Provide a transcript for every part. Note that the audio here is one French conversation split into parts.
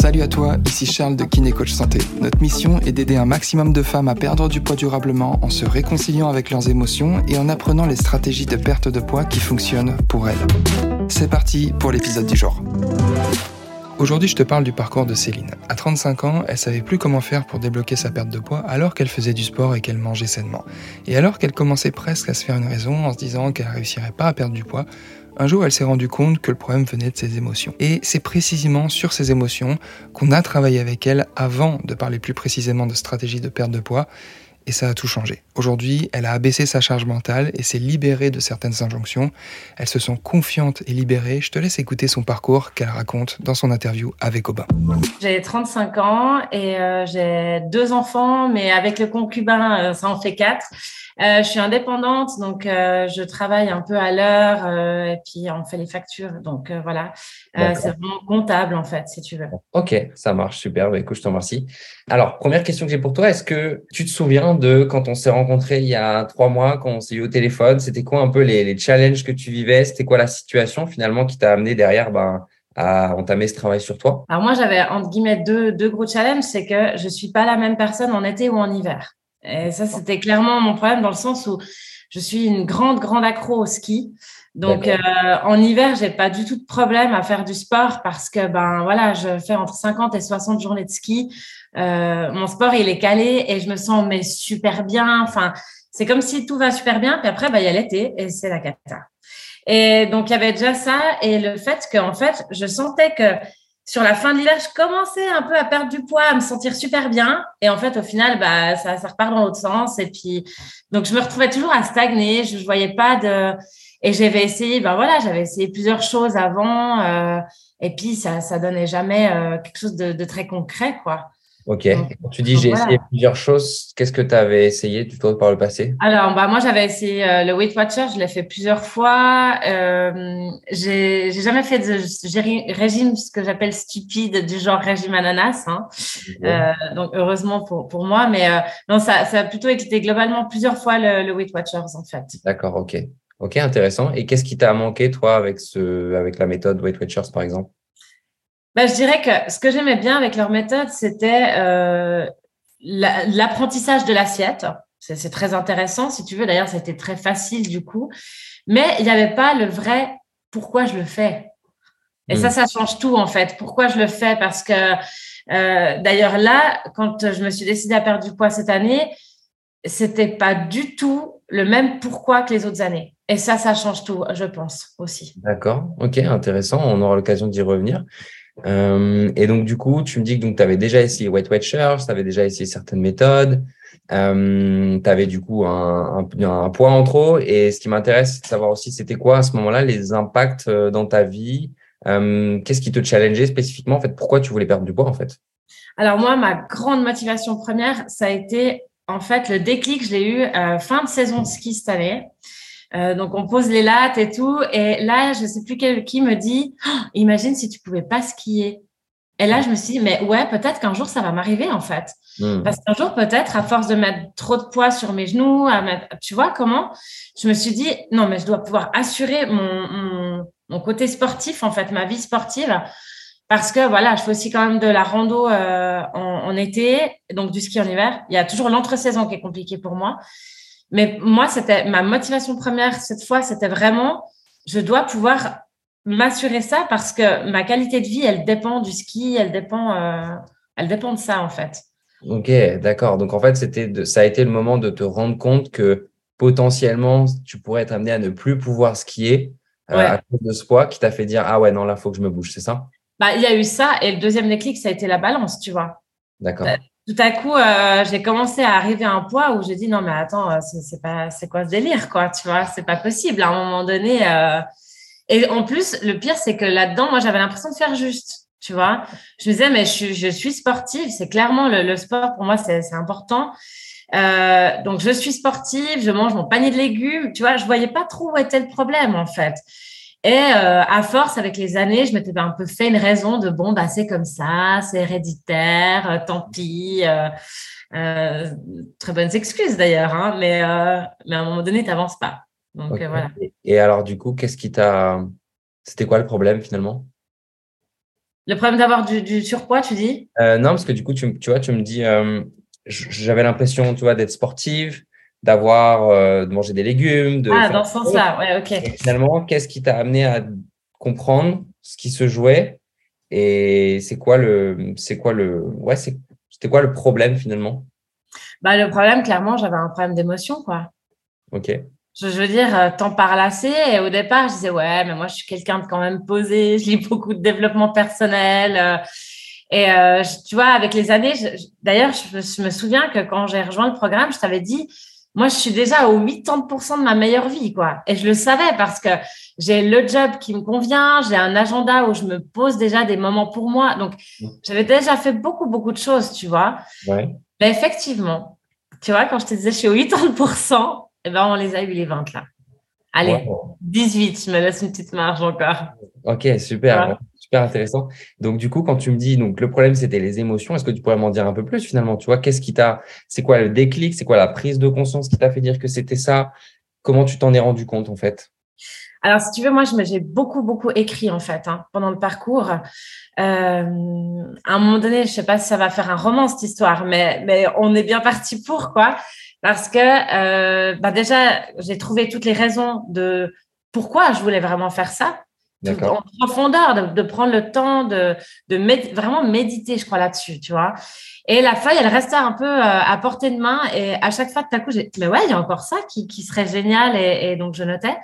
Salut à toi, ici Charles de Kiné Coach Santé. Notre mission est d'aider un maximum de femmes à perdre du poids durablement en se réconciliant avec leurs émotions et en apprenant les stratégies de perte de poids qui fonctionnent pour elles. C'est parti pour l'épisode du jour. Aujourd'hui, je te parle du parcours de Céline. À 35 ans, elle savait plus comment faire pour débloquer sa perte de poids alors qu'elle faisait du sport et qu'elle mangeait sainement. Et alors qu'elle commençait presque à se faire une raison en se disant qu'elle réussirait pas à perdre du poids, un jour, elle s'est rendue compte que le problème venait de ses émotions. Et c'est précisément sur ces émotions qu'on a travaillé avec elle avant de parler plus précisément de stratégie de perte de poids. Et ça a tout changé. Aujourd'hui, elle a abaissé sa charge mentale et s'est libérée de certaines injonctions. Elle se sent confiante et libérée. Je te laisse écouter son parcours qu'elle raconte dans son interview avec Aubin. J'ai 35 ans et euh, j'ai deux enfants, mais avec le concubin, euh, ça en fait quatre. Euh, je suis indépendante, donc euh, je travaille un peu à l'heure euh, et puis on fait les factures. Donc euh, voilà, euh, c'est vraiment comptable en fait, si tu veux. Ok, ça marche, super. Bah, écoute, je te remercie. Alors, première question que j'ai pour toi, est-ce que tu te souviens de quand on s'est rencontrés il y a trois mois, quand on s'est eu au téléphone, c'était quoi un peu les, les challenges que tu vivais? C'était quoi la situation finalement qui t'a amené derrière ben, à entamer ce travail sur toi? Alors moi, j'avais entre guillemets deux, deux gros challenges, c'est que je suis pas la même personne en été ou en hiver. Et ça, c'était clairement mon problème dans le sens où je suis une grande, grande accro au ski. Donc, euh, en hiver, j'ai pas du tout de problème à faire du sport parce que, ben voilà, je fais entre 50 et 60 journées de ski. Euh, mon sport, il est calé et je me sens mais super bien. Enfin, c'est comme si tout va super bien. Puis après, ben, il y a l'été et c'est la cata. Et donc, il y avait déjà ça et le fait que, en fait, je sentais que sur la fin de l'hiver, je commençais un peu à perdre du poids, à me sentir super bien. Et en fait, au final, bah, ça, ça repart dans l'autre sens. Et puis, donc, je me retrouvais toujours à stagner. Je ne voyais pas de. Et j'avais essayé, ben voilà, j'avais essayé plusieurs choses avant. Euh, et puis, ça ça donnait jamais euh, quelque chose de, de, très concret, quoi. Ok. Quand tu dis j'ai voilà. essayé plusieurs choses, qu'est-ce que tu avais essayé tout par le passé? Alors, bah, moi, j'avais essayé euh, le Weight Watcher, je l'ai fait plusieurs fois. Euh, j'ai jamais fait de régime, ce que j'appelle stupide, du genre régime ananas. Hein. Euh, donc, heureusement pour, pour moi. Mais euh, non, ça, ça a plutôt été globalement plusieurs fois le, le Weight Watchers, en fait. D'accord, ok. Ok, intéressant. Et qu'est-ce qui t'a manqué, toi, avec, ce, avec la méthode Weight Watchers, par exemple? Ben, je dirais que ce que j'aimais bien avec leur méthode, c'était euh, l'apprentissage de l'assiette. C'est très intéressant, si tu veux. D'ailleurs, c'était très facile du coup. Mais il n'y avait pas le vrai pourquoi je le fais. Et mmh. ça, ça change tout en fait. Pourquoi je le fais? Parce que euh, d'ailleurs là, quand je me suis décidée à perdre du poids cette année, c'était pas du tout le même pourquoi que les autres années. Et ça, ça change tout, je pense aussi. D'accord. Ok, intéressant. On aura l'occasion d'y revenir. Euh, et donc, du coup, tu me dis que tu avais déjà essayé Weight Watchers, tu avais déjà essayé certaines méthodes, euh, tu avais du coup un, un, poids en trop. Et ce qui m'intéresse, c'est de savoir aussi, c'était quoi à ce moment-là les impacts euh, dans ta vie euh, Qu'est-ce qui te challengeait spécifiquement En fait, pourquoi tu voulais perdre du poids en fait? Alors, moi, ma grande motivation première, ça a été en fait le déclic, je l'ai eu fin de saison ski cette année. Euh, donc on pose les lattes et tout. Et là, je sais plus quel, qui me dit, oh, imagine si tu pouvais pas skier. Et là, je me suis dit, mais ouais, peut-être qu'un jour ça va m'arriver en fait. Mmh. Parce qu'un jour, peut-être, à force de mettre trop de poids sur mes genoux, à mettre, tu vois comment? Je me suis dit, non, mais je dois pouvoir assurer mon, mon, mon côté sportif, en fait, ma vie sportive. Parce que voilà, je fais aussi quand même de la rando euh, en, en été, donc du ski en hiver. Il y a toujours l'entre-saison qui est compliqué pour moi. Mais moi, c'était ma motivation première cette fois, c'était vraiment, je dois pouvoir m'assurer ça parce que ma qualité de vie, elle dépend du ski, elle dépend, euh, elle dépend de ça en fait. Ok, d'accord. Donc en fait, c'était, de, ça a été le moment de te rendre compte que potentiellement, tu pourrais être amené à ne plus pouvoir skier euh, ouais. à cause de ce poids qui t'a fait dire ah ouais non là faut que je me bouge, c'est ça? Bah il y a eu ça et le deuxième déclic, ça a été la balance, tu vois. D'accord tout à coup, euh, j'ai commencé à arriver à un poids où j'ai dit non mais attends, euh, c'est pas, c'est quoi ce délire quoi, tu vois, c'est pas possible. À un moment donné, euh... et en plus, le pire c'est que là-dedans, moi j'avais l'impression de faire juste, tu vois. Je me disais mais je suis, sportive, c'est clairement le, sport pour moi c'est, important. Donc je suis sportive, je mange mon panier de légumes, tu vois. Je voyais pas trop où était le problème en fait. Et euh, à force, avec les années, je m'étais un peu fait une raison de bon, bah c'est comme ça, c'est héréditaire, euh, tant pis. Euh, très bonnes excuses d'ailleurs, hein, mais, mais à un moment donné, tu n'avances pas. Donc okay. voilà. Et alors du coup, qu'est-ce qui t'a, c'était quoi le problème finalement? Le problème d'avoir du, surpoids, tu dis? Non, parce que du coup, tu, tu vois, tu me dis, j'avais l'impression, tu vois, d'être sportive, d'avoir, de manger des légumes. De ah, dans ce sens-là, ouais, ok. finalement, qu'est-ce qui t'a amené à comprendre ce qui se jouait et c'est quoi le, c'est quoi le, ouais, c'était quoi le problème finalement? Bah le problème, clairement, j'avais un problème d'émotion, quoi. Ok. Je, veux dire, euh, t'en parles assez. Et au départ, je disais ouais, mais moi, je suis quelqu'un de quand même posé. Je lis beaucoup de développement personnel. Euh, et euh, tu vois, avec les années, d'ailleurs, je, je, me souviens que quand j'ai rejoint le programme, je t'avais dit, moi, je suis déjà au 80% de ma meilleure vie, quoi. Et je le savais parce que j'ai le job qui me convient, j'ai un agenda où je me pose déjà des moments pour moi. Donc, mmh. j'avais déjà fait beaucoup, beaucoup de choses, tu vois. Ouais. Mais effectivement, tu vois, quand je te disais je suis au 80%, eh ben, on les a eu les 20 là. Allez, 18, je me laisse une petite marge encore. Ok, super super intéressant. Donc, du coup, quand tu me dis, donc, le problème, c'était les émotions, est-ce que tu pourrais m'en dire un peu plus finalement? Tu vois, qu'est-ce qui t'a, c'est quoi le déclic? C'est quoi la prise de conscience qui t'a fait dire que c'était ça? Comment tu t'en es rendu compte en fait? Alors, si tu veux, moi, j'ai beaucoup, beaucoup écrit en fait hein, pendant le parcours. Euh, à un moment donné, je sais pas si ça va faire un roman cette histoire, mais, on est bien parti pour quoi. Parce que euh, bah déjà, j'ai trouvé toutes les raisons de pourquoi je voulais vraiment faire ça en profondeur, de, prendre le temps de, de vraiment méditer, je crois, là-dessus, tu vois. Et la feuille, elle restait un peu euh, à portée de main. Et à chaque fois, tout à coup, j'ai mais ouais, il y a encore ça qui, qui serait génial. Et, donc, je notais.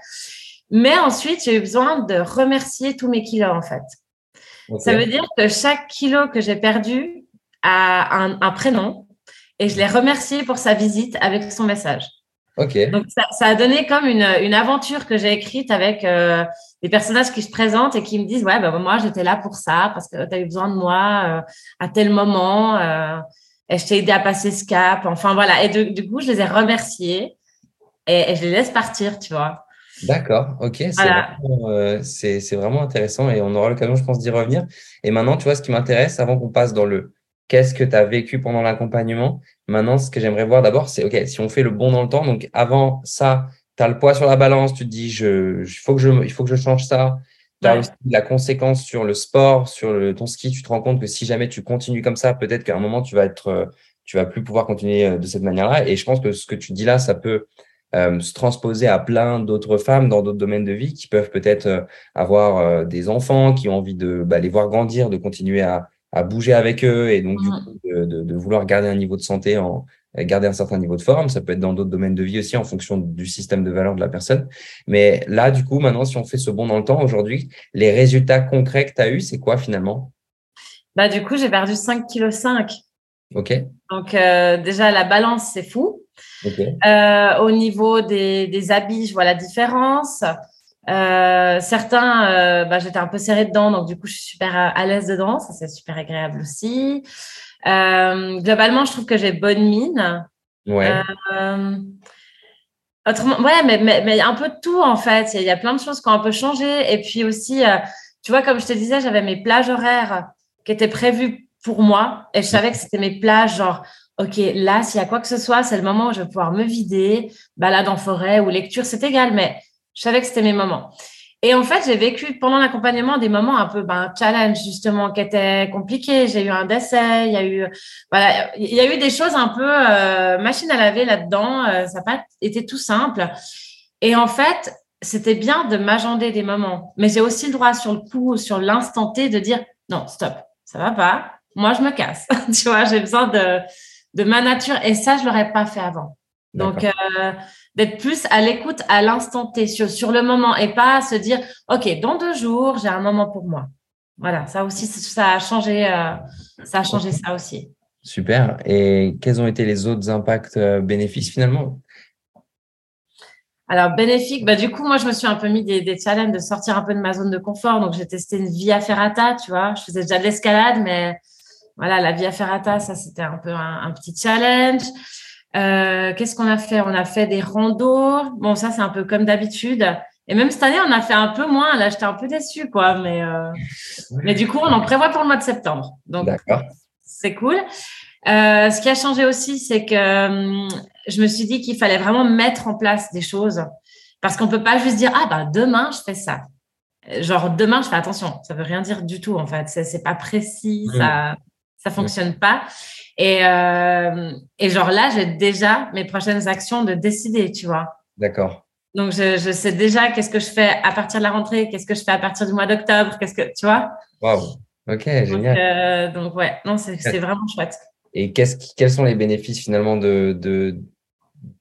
Mais ensuite, j'ai eu besoin de remercier tous mes kilos, en fait. Ça veut dire que chaque kilo que j'ai perdu a un, un prénom. Et je l'ai remercié pour sa visite avec son message. Ok. Donc, ça, ça, a donné comme une, une aventure que j'ai écrite avec euh, des personnages qui se présentent et qui me disent Ouais, ben, moi, j'étais là pour ça parce que tu as eu besoin de moi euh, à tel moment euh, et je t'ai aidé à passer ce cap. Enfin, voilà. Et du coup, je les ai remerciés et, je les laisse partir, tu vois. D'accord, ok, c'est vraiment, euh, vraiment, intéressant et on aura l'occasion, je pense, d'y revenir. Et maintenant, tu vois, ce qui m'intéresse, avant qu'on passe dans le qu'est-ce que tu as vécu pendant l'accompagnement, Maintenant, ce que j'aimerais voir d'abord, c'est, OK, si on fait le bon dans le temps, donc avant ça, tu as le poids sur la balance, tu te dis, je, faut que je, il faut que je change ça. Tu as aussi la conséquence sur le sport, sur le, ton ski, tu te rends compte que si jamais tu continues comme ça, peut-être qu'à un moment, tu vas être, euh, tu vas plus pouvoir continuer euh, de cette manière-là. Et je pense que ce que tu dis là, ça peut euh, se transposer à plein d'autres femmes dans d'autres domaines de vie qui peuvent peut-être avoir des enfants, qui ont envie de bah, les voir grandir, de continuer à, à bouger avec eux et donc du mmh. coup de, de, vouloir garder un niveau de santé, en, garder un certain niveau de forme. Ça peut être dans d'autres domaines de vie aussi en fonction du système de valeur de la personne. Mais là, du coup, maintenant, si on fait ce bond dans le temps aujourd'hui, les résultats concrets que tu as eu, c'est quoi finalement? Bah, Du coup, j'ai perdu 5,5 kg. OK. Donc, euh, déjà, la balance, c'est fou. Euh, au niveau des, des habits, je vois la différence. Euh, certains, euh, bah, j'étais un peu serrée dedans, donc du coup, je suis super à, l'aise dedans. Ça, c'est super agréable aussi. Euh, globalement, je trouve que j'ai bonne mine. Ouais. autrement, ouais, mais, mais, mais, un peu de tout, en fait. Il y, a plein de choses qui ont un peu changé. Et puis aussi, tu vois, comme je te disais, j'avais mes plages horaires qui étaient prévues pour moi. Et je savais que c'était mes plages, genre, OK, là, s'il y a quoi que ce soit, c'est le moment où je vais pouvoir me vider, balade en forêt ou lecture, c'est égal. Mais je savais que c'était mes moments. Et en fait, j'ai vécu pendant l'accompagnement des moments un peu ben, challenge justement qui étaient compliqués. J'ai eu un décès, il y a eu voilà, il y a eu des choses un peu euh, machine à laver là-dedans. Euh, ça n'a pas été tout simple. Et en fait, c'était bien de m'agender des moments, mais j'ai aussi le droit sur le coup, sur l'instant T, de dire non, stop, ça va pas. Moi, je me casse. tu vois, j'ai besoin de de ma nature et ça, je l'aurais pas fait avant. Donc, euh, d'être plus à l'écoute à l'instant T, sur, le moment et pas se dire, OK, dans deux jours, j'ai un moment pour moi. Voilà, ça aussi, ça a changé, euh, ça a changé ça aussi. Super. Et quels ont été les autres impacts euh, bénéfices finalement? Alors, bénéfique, bah, du coup, moi, je me suis un peu mis des, des challenges de sortir un peu de ma zone de confort. Donc, j'ai testé une via ferrata, tu vois. Je faisais déjà de l'escalade, mais voilà, la via ferrata, ça, c'était un peu un petit challenge. Euh, qu'est-ce qu'on a fait? On a fait des randos. Bon, ça, c'est un peu comme d'habitude. Et même cette année, on a fait un peu moins. Là, j'étais un peu déçue, quoi. Mais, euh, mais du coup, on en prévoit pour le mois de septembre. Donc, c'est cool. Euh, ce qui a changé aussi, c'est que hum, je me suis dit qu'il fallait vraiment mettre en place des choses. Parce qu'on peut pas juste dire, ah, bah, demain, je fais ça. genre demain, je fais attention. Ça veut rien dire du tout en fait. C'est pas précis, Mm. ça ça fonctionne pas. Et euh, et genre là, j'ai déjà mes prochaines actions de décider, tu vois. D'accord. Donc je, je sais déjà qu'est-ce que je fais à partir de la rentrée, qu'est-ce que je fais à partir du mois d'octobre, qu'est-ce que tu vois. Waouh. Ok, Donc, génial. euh, donc ouais, non, c'est c'est vraiment chouette. Et qu'est-ce qui- quels sont les bénéfices finalement de, de,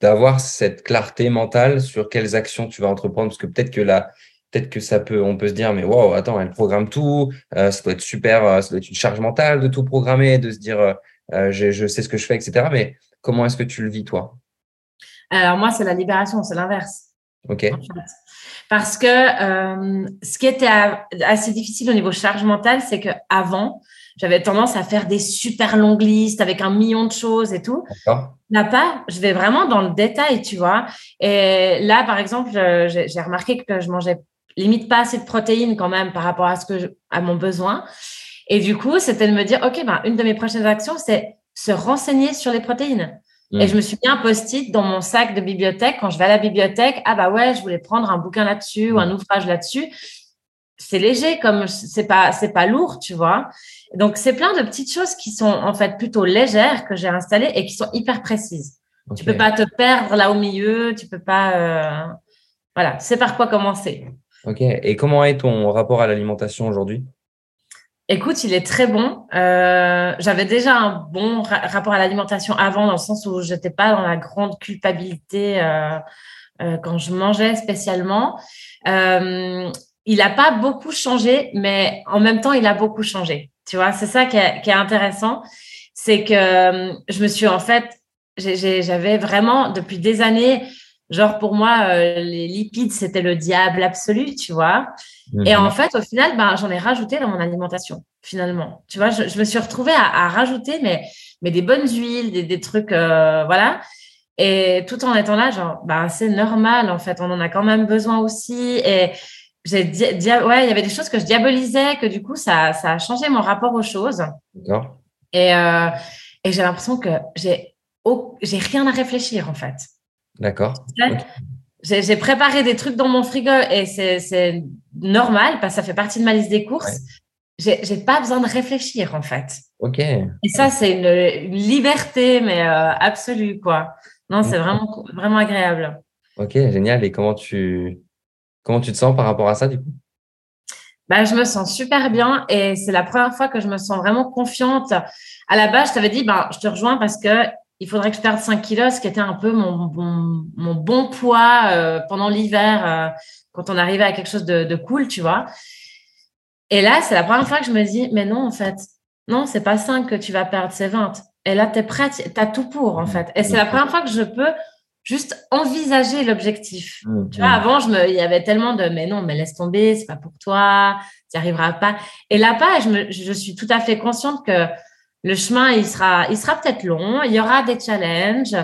d'avoir cette clarté mentale sur quelles actions tu vas entreprendre? Parce que peut-être que là, peut-être que ça peut, on peut se dire, mais waouh, attends, elle programme tout, euh, ça doit être super, euh, ça doit être une charge mentale de tout programmer, de se dire, euh, je, je sais ce que je fais, etc. Mais comment est-ce que tu le vis, toi? Alors moi, c'est la libération, c'est l'inverse. Ok, en fait. Parce que euh, ce qui était assez difficile au niveau charge mentale, c'est que avant, j'avais tendance à faire des super longues listes avec un million de choses et tout. d'accord. Là, pas, je vais vraiment dans le détail, tu vois. Et là, par exemple, euh, j'ai j'ai remarqué que je mangeais limite pas assez de protéines quand même par rapport à ce que je, à mon besoin. Et du coup, c'était de me dire, OK, ben, une de mes prochaines actions, c'est se renseigner sur les protéines. Et je me suis mis un post-it dans mon sac de bibliothèque. Quand je vais à la bibliothèque, ah bah ouais, je voulais prendre un bouquin là-dessus ou un ouvrage là-dessus. C'est léger, comme c'est pas, c'est pas lourd, tu vois. Donc, c'est plein de petites choses qui sont en fait plutôt légères que j'ai installées et qui sont hyper précises. Tu peux pas te perdre là au milieu, tu peux pas. euh, Voilà, c'est par quoi commencer. Ok. Et comment est ton rapport à l'alimentation aujourd'hui? Écoute, il est très bon. Euh, J'avais déjà un bon ra- rapport à l'alimentation avant, dans le sens où j'étais pas dans la grande culpabilité euh, euh, quand je mangeais spécialement. Euh, il a pas beaucoup changé, mais en même temps, il a beaucoup changé. Tu vois, c'est ça qui est, qui est intéressant, c'est que euh, je me suis en fait, j'avais vraiment depuis des années, genre pour moi, euh, les lipides c'était le diable absolu, tu vois. Et Mhm. en fait, au final, ben, j'en ai rajouté dans mon alimentation, finalement. Tu vois, je, je me suis retrouvée à, à rajouter mais, mais des bonnes huiles, des, des trucs, euh, voilà. Et tout en étant là, genre, ben, c'est normal, en fait, on en a quand même besoin aussi. Et j'ai ouais, il y avait des choses que je diabolisais, que du coup, ça, ça a changé mon rapport aux choses. D'accord. Et, euh, et j'ai l'impression que j'ai j'ai rien à réfléchir, en fait. D'accord. Ouais. J'ai préparé des trucs dans mon frigo et c'est normal parce que ça fait partie de ma liste des courses. J'ai j'ai pas besoin de réfléchir en fait. Ok. Et ça, c'est une, une liberté, mais euh, absolue, quoi. Non, c'est vraiment, vraiment agréable. Ok, génial. Et comment tu, comment tu te sens par rapport à ça, du coup? Bah, je me sens super bien et c'est la première fois que je me sens vraiment confiante. À la base, je t'avais dit, ben, je te rejoins parce que il faudrait que je perde 5 kilos, ce qui était un peu mon, bon, mon bon poids euh, pendant l'hiver, euh, quand on arrivait à quelque chose de, de cool, tu vois. Et là, c'est la première fois que je me dis, mais non, en fait, non, c'est pas 5 que tu vas perdre, c'est 20. Et là, tu es prête, tu as tout pour, en fait. Et c'est la première fois que je peux juste envisager l'objectif. Mm, Tu vois, avant, je me, il y avait tellement de, mais non, mais laisse tomber, c'est pas pour toi, tu n'y arriveras pas. Et là-bas, je, me, je suis tout à fait consciente que le chemin, il sera, il sera peut-être long, il y aura des challenges,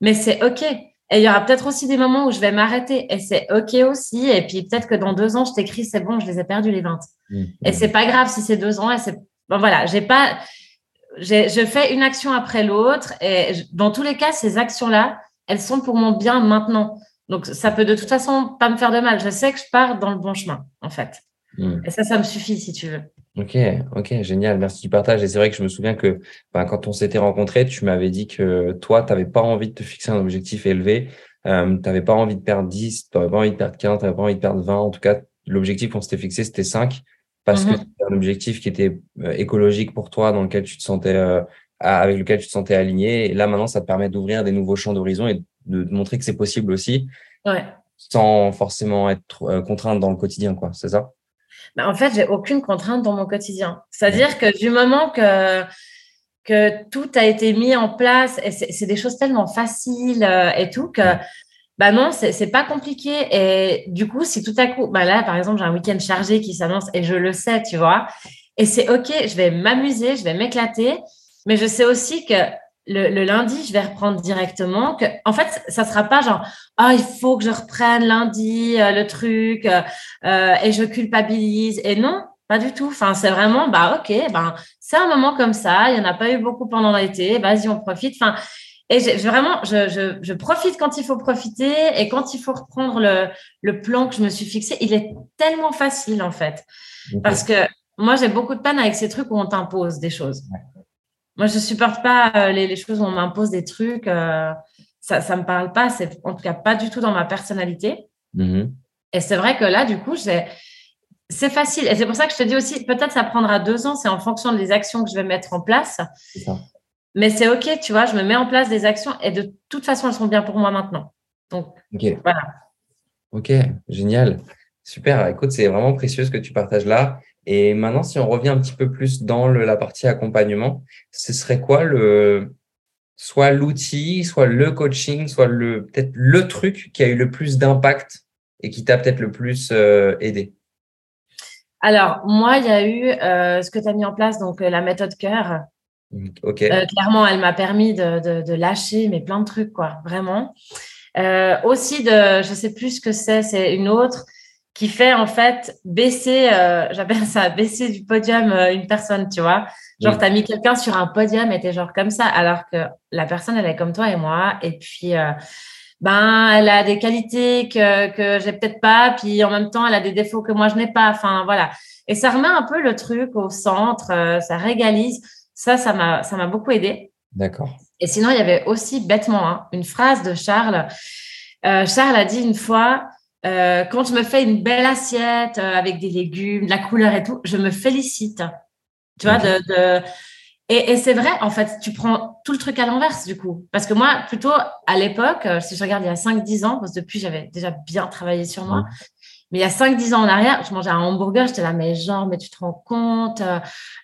mais c'est OK. Et il y aura peut-être aussi des moments où je vais m'arrêter et c'est OK aussi. Et puis peut-être que dans deux ans, je t'écris, c'est bon, je les ai perdus les 20. Mm, Et mm. c'est pas grave si c'est deux ans. Et c'est, bon, voilà, j'ai pas, j'ai, je fais une action après l'autre. Et je- dans tous les cas, ces actions-là, elles sont pour mon bien maintenant. Donc, ça peut de toute façon pas me faire de mal. Je sais que je pars dans le bon chemin, en fait. Mm. Et ça, ça me suffit, si tu veux. Ok, ok, génial, merci du partage. Et c'est vrai que je me souviens que ben, quand on s'était rencontrés, tu m'avais dit que toi, tu n'avais pas envie de te fixer un objectif élevé, euh, tu n'avais pas envie de perdre 10, tu n'avais pas envie de perdre 15, tu n'avais pas envie de perdre 20. En tout cas, l'objectif qu'on s'était fixé, c'était 5, parce que Mhm. c'était un objectif qui était euh, écologique pour toi, dans lequel tu te sentais, euh, avec lequel tu te sentais aligné. Et là, maintenant, ça te permet d'ouvrir des nouveaux champs d'horizon et de, de montrer que c'est possible aussi, Ouais. sans forcément être contrainte dans le quotidien, quoi. C'est ça? Bah, en fait, j'ai aucune contrainte dans mon quotidien. C'est-à-dire que du moment que, que tout a été mis en place, et c'est des choses tellement faciles euh, et tout, que bah non, c'est c'est pas compliqué. Et du coup, si tout à coup, bah là, par exemple, j'ai un week-end chargé qui s'annonce et je le sais, tu vois, et c'est OK, je vais m'amuser, je vais m'éclater, mais je sais aussi que le, le lundi, je vais reprendre directement. Que, en fait, ça sera pas genre, ah, il faut que je reprenne lundi euh, le truc euh, euh, et je culpabilise. Et non, pas du tout. Enfin, c'est vraiment, bah, ok, ben, c'est un moment comme ça. Il y en a pas eu beaucoup pendant l'été. Vas-y, on profite. Enfin, Et vraiment, je, je, profite quand il faut profiter et quand il faut reprendre le, le, plan que je me suis fixé, il est tellement facile en fait. Parce que moi, j'ai beaucoup de peine avec ces trucs où on t'impose des choses. Moi, je supporte pas euh, les, les, choses où on m'impose des trucs. Euh, ça, ça me parle pas. C'est en tout cas pas du tout dans ma personnalité. Mm-hmm. Et c'est vrai que là, du coup, c'est facile. Et c'est pour ça que je te dis aussi, peut-être ça prendra deux ans. C'est en fonction des actions que je vais mettre en place. Ça. Mais c'est OK, tu vois, je me mets en place des actions et de toute façon, elles sont bien pour moi maintenant. Donc, voilà. OK, génial. Super. Écoute, c'est vraiment précieux ce que tu partages là. Et maintenant, si on revient un petit peu plus dans la partie accompagnement, ce serait quoi le, soit l'outil, soit le coaching, soit le, peut-être le truc qui a eu le plus d'impact et qui t'a peut-être le plus euh, aidé? Alors, moi, il y a eu euh, ce que tu as mis en place, donc euh, la méthode cœur. Euh, clairement, elle m'a permis de, de, lâcher mais plein de trucs, quoi, vraiment. Euh, aussi de, je sais plus ce que c'est, c'est une autre qui fait en fait baisser, euh, j'appelle ça baisser du podium une personne, tu vois. Genre, tu as mis quelqu'un sur un podium et t'es genre comme ça, alors que la personne, elle est comme toi et moi. Et puis, ben, elle a des qualités que, que j'ai peut-être pas, puis en même temps, elle a des défauts que moi, je n'ai pas. Enfin, voilà. Et ça remet un peu le truc au centre, ça régalise. Ça, ça m'a, ça m'a beaucoup aidé. D'accord. Et sinon, il y avait aussi bêtement hein, une phrase de Charles. Euh, Charles a dit une fois, euh, quand je me fais une belle assiette euh, avec des légumes, de la couleur et tout, je me félicite. Tu vois, de, de... Et, et c'est vrai, en fait, tu prends tout le truc à l'inverse, du coup. Parce que moi, plutôt, à l'époque, si je regarde il y a 5-10 ans, parce que depuis, j'avais déjà bien travaillé sur moi, mais il y a 5-10 ans en arrière, je mangeais un hamburger, j'étais là, mais genre, mais tu te rends compte, euh,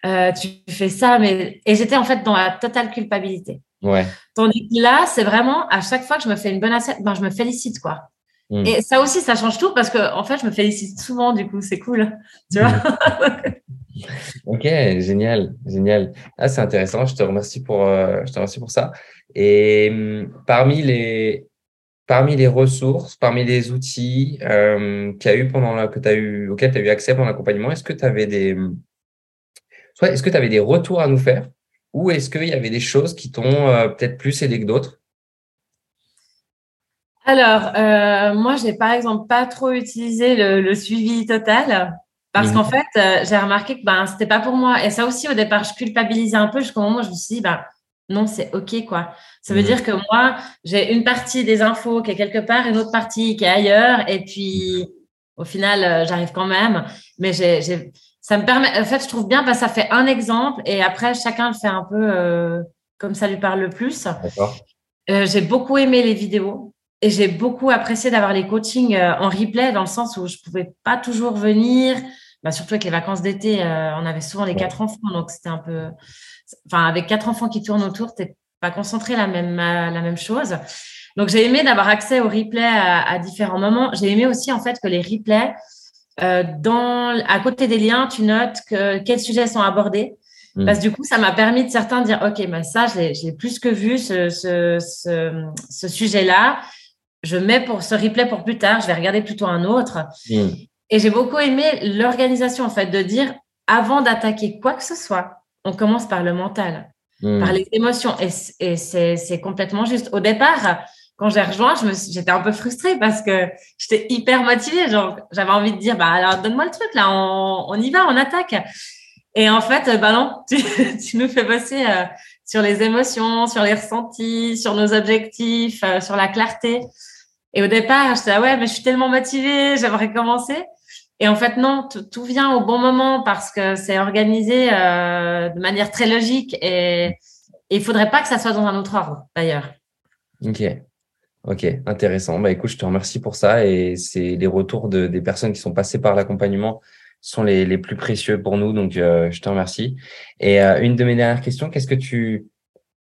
euh, tu fais ça, mais et j'étais en fait dans la totale culpabilité. Ouais. Tandis que là, c'est vraiment à chaque fois que je me fais une bonne assiette, ben, je me félicite, quoi. Hmm. Et ça aussi, ça change tout parce que en fait, je me félicite souvent, du coup, c'est cool, tu vois. ok, génial, génial. Ah, c'est intéressant. Je te remercie pour, euh, je te remercie pour ça. Et hum, parmi les, parmi les ressources, parmi les outils euh, qu'il y a eu pendant que as eu, auxquels tu as eu accès pendant l'accompagnement, est-ce que tu avais des soit est-ce que tu avais des retours à nous faire ou est-ce qu'il y avait des choses qui t'ont euh, peut-être plus aidé que d'autres? Alors, euh, moi, j'ai par exemple pas trop utilisé le, suivi total parce mmh. qu'en fait, euh, j'ai remarqué que ben, c'était pas pour moi. Et ça aussi, au départ, je culpabilisais un peu jusqu'au moment où je me suis dit, ben, non, c'est OK, quoi. Ça veut mmh. dire que moi, j'ai une partie des infos qui est quelque part, une autre partie qui est ailleurs, et puis au final, euh, j'arrive quand même. Mais j'ai, ça me permet, en fait, je trouve bien parce que ça fait un exemple, et après, chacun le fait un peu euh, comme ça lui parle le plus. Euh, j'ai beaucoup aimé les vidéos. Et j'ai beaucoup apprécié d'avoir les coachings en replay dans le sens où je pouvais pas toujours venir, bah, surtout avec les vacances d'été, on avait souvent les quatre enfants, donc c'était un peu, enfin, avec quatre enfants qui tournent autour, t'es pas concentré la même, la même chose. Donc, j'ai aimé d'avoir accès aux replays à, différents moments. J'ai aimé aussi, en fait, que les replays, euh, dans, à côté des liens, tu notes que, quels sujets sont abordés. Hmm. Parce que du coup, ça m'a permis de certains dire, OK, ben ça, je l'ai plus que vu, ce, ce, ce, ce sujet-là. Je mets pour ce replay pour plus tard, je vais regarder plutôt un autre. Hmm. Et j'ai beaucoup aimé l'organisation, en fait, de dire, avant d'attaquer quoi que ce soit, on commence par le mental, hmm. par les émotions. Et, c'est complètement juste. Au départ, quand j'ai rejoint, j'étais un peu frustrée parce que j'étais hyper motivée. J'avais envie de dire, bah alors donne-moi le truc là, on, y va, on attaque. Et en fait, bah non, tu, nous fais bosser euh, sur les émotions, sur les ressentis, sur nos objectifs, euh, sur la clarté. Et au départ, j'étais là, ouais, mais je suis tellement motivée, j'aimerais commencer. Et en fait, non, tout vient au bon moment parce que c'est organisé euh, de manière très logique et, il il faudrait pas que ça soit dans un autre ordre, d'ailleurs. Ok. Ok, intéressant. Bah, écoute, je te remercie pour ça et c'est les retours de, des personnes qui sont passées par l'accompagnement sont les, les plus précieux pour nous. Donc, euh, je te remercie. Et euh, une de mes dernières questions, qu'est-ce que tu,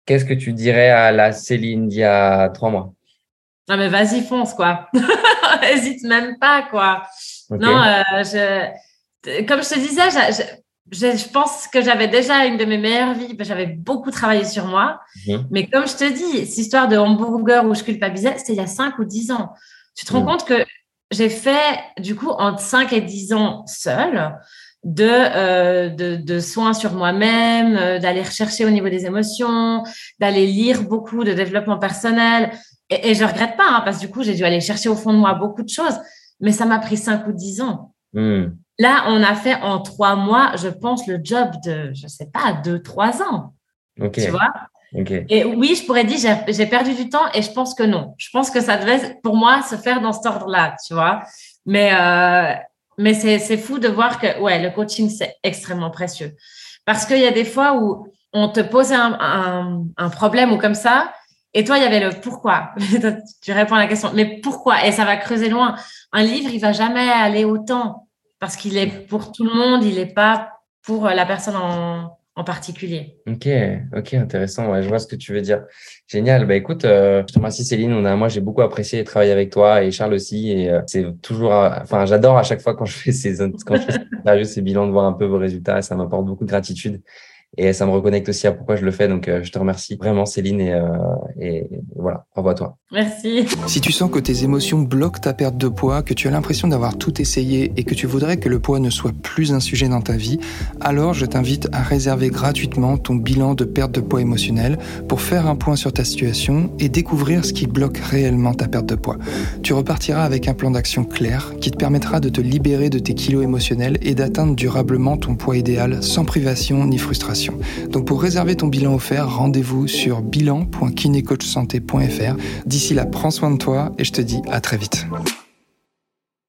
qu'est-ce que tu dirais à la Céline d'il y a trois mois? Non, mais vas-y, fonce, quoi. Hésite même pas, quoi. Non, euh, je, comme je te disais, je, je, pense que j'avais déjà une de mes meilleures vies. J'avais beaucoup travaillé sur moi. Mhm. Mais comme je te dis, cette histoire de hamburger où je culpabilisais, c'était il y a 5 ou 10 ans. Tu te rends mhm. compte que j'ai fait, du coup, entre 5 et 10 ans seule. de, de, de, soins sur moi-même, d'aller rechercher au niveau des émotions, d'aller lire beaucoup de développement personnel. Et, et je regrette pas, hein, parce que du coup, j'ai dû aller chercher au fond de moi beaucoup de choses, mais ça m'a pris cinq ou dix ans. Hmm. Là, on a fait en trois mois, je pense, le job de, je sais pas, deux, trois ans. Tu vois? Et oui, je pourrais dire, j'ai perdu du temps et je pense que non. Je pense que ça devait, pour moi, se faire dans cet ordre-là, tu vois? Mais, euh, mais c'est fou de voir que, ouais, le coaching, c'est extrêmement précieux. Parce qu'il y a des fois où on te pose un, un, un problème ou comme ça, et toi, il y avait le pourquoi. tu réponds à la question, mais pourquoi? Et ça va creuser loin. Un livre, il va jamais aller autant parce qu'il est pour tout le monde, il n'est pas pour la personne en, particulier. Ok, ok, intéressant. Je vois ce que tu veux dire. Génial. Bah écoute, euh, je te remercie Céline. Moi, j'ai beaucoup apprécié travailler avec toi et Charles aussi. Et euh, c'est toujours, euh, enfin, j'adore à chaque fois quand je fais ces, quand je fais ces bilans de voir un peu vos résultats. Ça m'apporte beaucoup de gratitude et ça me reconnecte aussi à pourquoi je le fais. Donc, euh, je te remercie vraiment, Céline, et, euh, et voilà, au revoir à toi. Merci. Si tu sens que tes émotions bloquent ta perte de poids, que tu as l'impression d'avoir tout essayé et que tu voudrais que le poids ne soit plus un sujet dans ta vie, alors je t'invite à réserver gratuitement ton bilan de perte de poids émotionnel pour faire un point sur ta situation et découvrir ce qui bloque réellement ta perte de poids. Tu repartiras avec un plan d'action clair qui te permettra de te libérer de tes kilos émotionnels et d'atteindre durablement ton poids idéal sans privation ni frustration. Donc pour réserver ton bilan offert, rendez-vous sur bilan.kinecoachsanté.fr. D'ici là, prends soin de toi et je te dis à très vite.